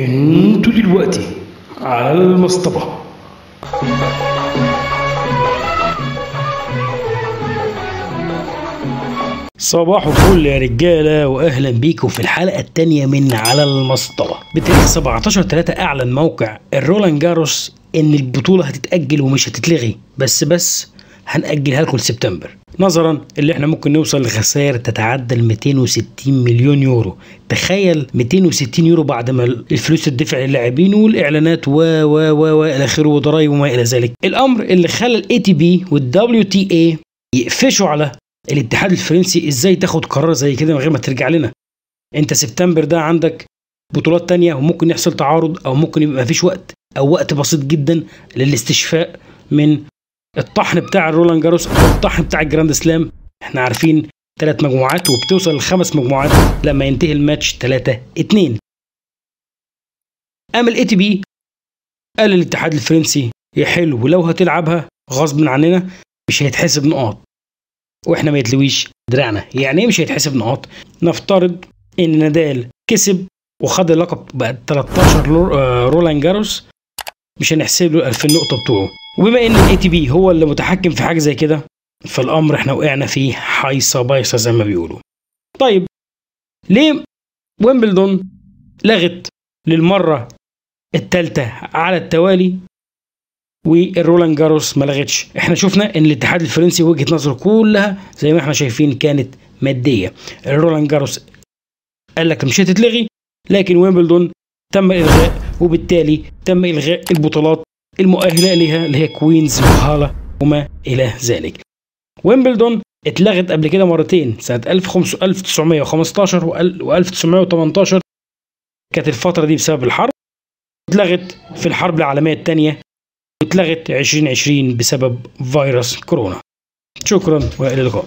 أنتوا دلوقتي على المصطبة. صباح الفل يا رجالة وأهلا بيكم في الحلقة التانية من على المصطبة. بتاريخ 17 3 أعلن موقع الرولان جاروس إن البطولة هتتأجل ومش هتتلغي. بس بس هنأجلها لكم لسبتمبر. نظرا اللي إحنا ممكن نوصل لخسائر تتعدى ال 260 مليون يورو. تخيل 260 يورو بعد ما الفلوس تدفع للاعبين والإعلانات و و و و إلى آخره وضرايب وما إلى ذلك. الأمر اللي خلى ال ATP وال WTA يقفشوا على الاتحاد الفرنسي إزاي تاخد قرار زي كده من غير ما ترجع لنا. أنت سبتمبر ده عندك بطولات تانية وممكن يحصل تعارض أو ممكن يبقى مفيش وقت أو وقت بسيط جدا للاستشفاء من الطحن بتاع الرولان جاروس أو الطحن بتاع ال Grand Slam إحنا عارفين ثلاث مجموعات وبتوصل لخمس مجموعات لما ينتهي الماتش 3 2 قام ال ATP قال للاتحاد الفرنسي يا حلو ولو هتلعبها غصب عننا مش هيتحسب نقاط. وإحنا ما يتلويش دراعنا يعني إيه مش هيتحسب نقاط؟ نفترض إن نادال كسب وخد اللقب بقى 13 رولان جاروس مش هنحسب له 2000 نقطة بتوعه. وبما إن ال ATP هو اللي متحكم في حاجة زي كده فالأمر إحنا وقعنا فيه حيصة بايصة زي ما بيقولوا. طيب ليه ويمبلدون لغت للمرة الثالثه على التوالي والرولان جاروس ما لغتش؟ إحنا شفنا إن الاتحاد الفرنسي وجهة نظره كلها زي ما إحنا شايفين كانت مادية. الرولان جاروس قال لك مش هتتلغي لكن ويمبلدون تم إلغاء وبالتالي تم إلغاء البطولات المؤهلة لها اللي هي كوينز وهالا وما إلى ذلك. ويمبلدون اتلغت قبل كده مرتين سنة 1915 و 1918 كانت الفترة دي بسبب الحرب. اتلغت في الحرب العالمية الثانية واتلغت 2020 بسبب فيروس كورونا. شكرا وإلى اللقاء.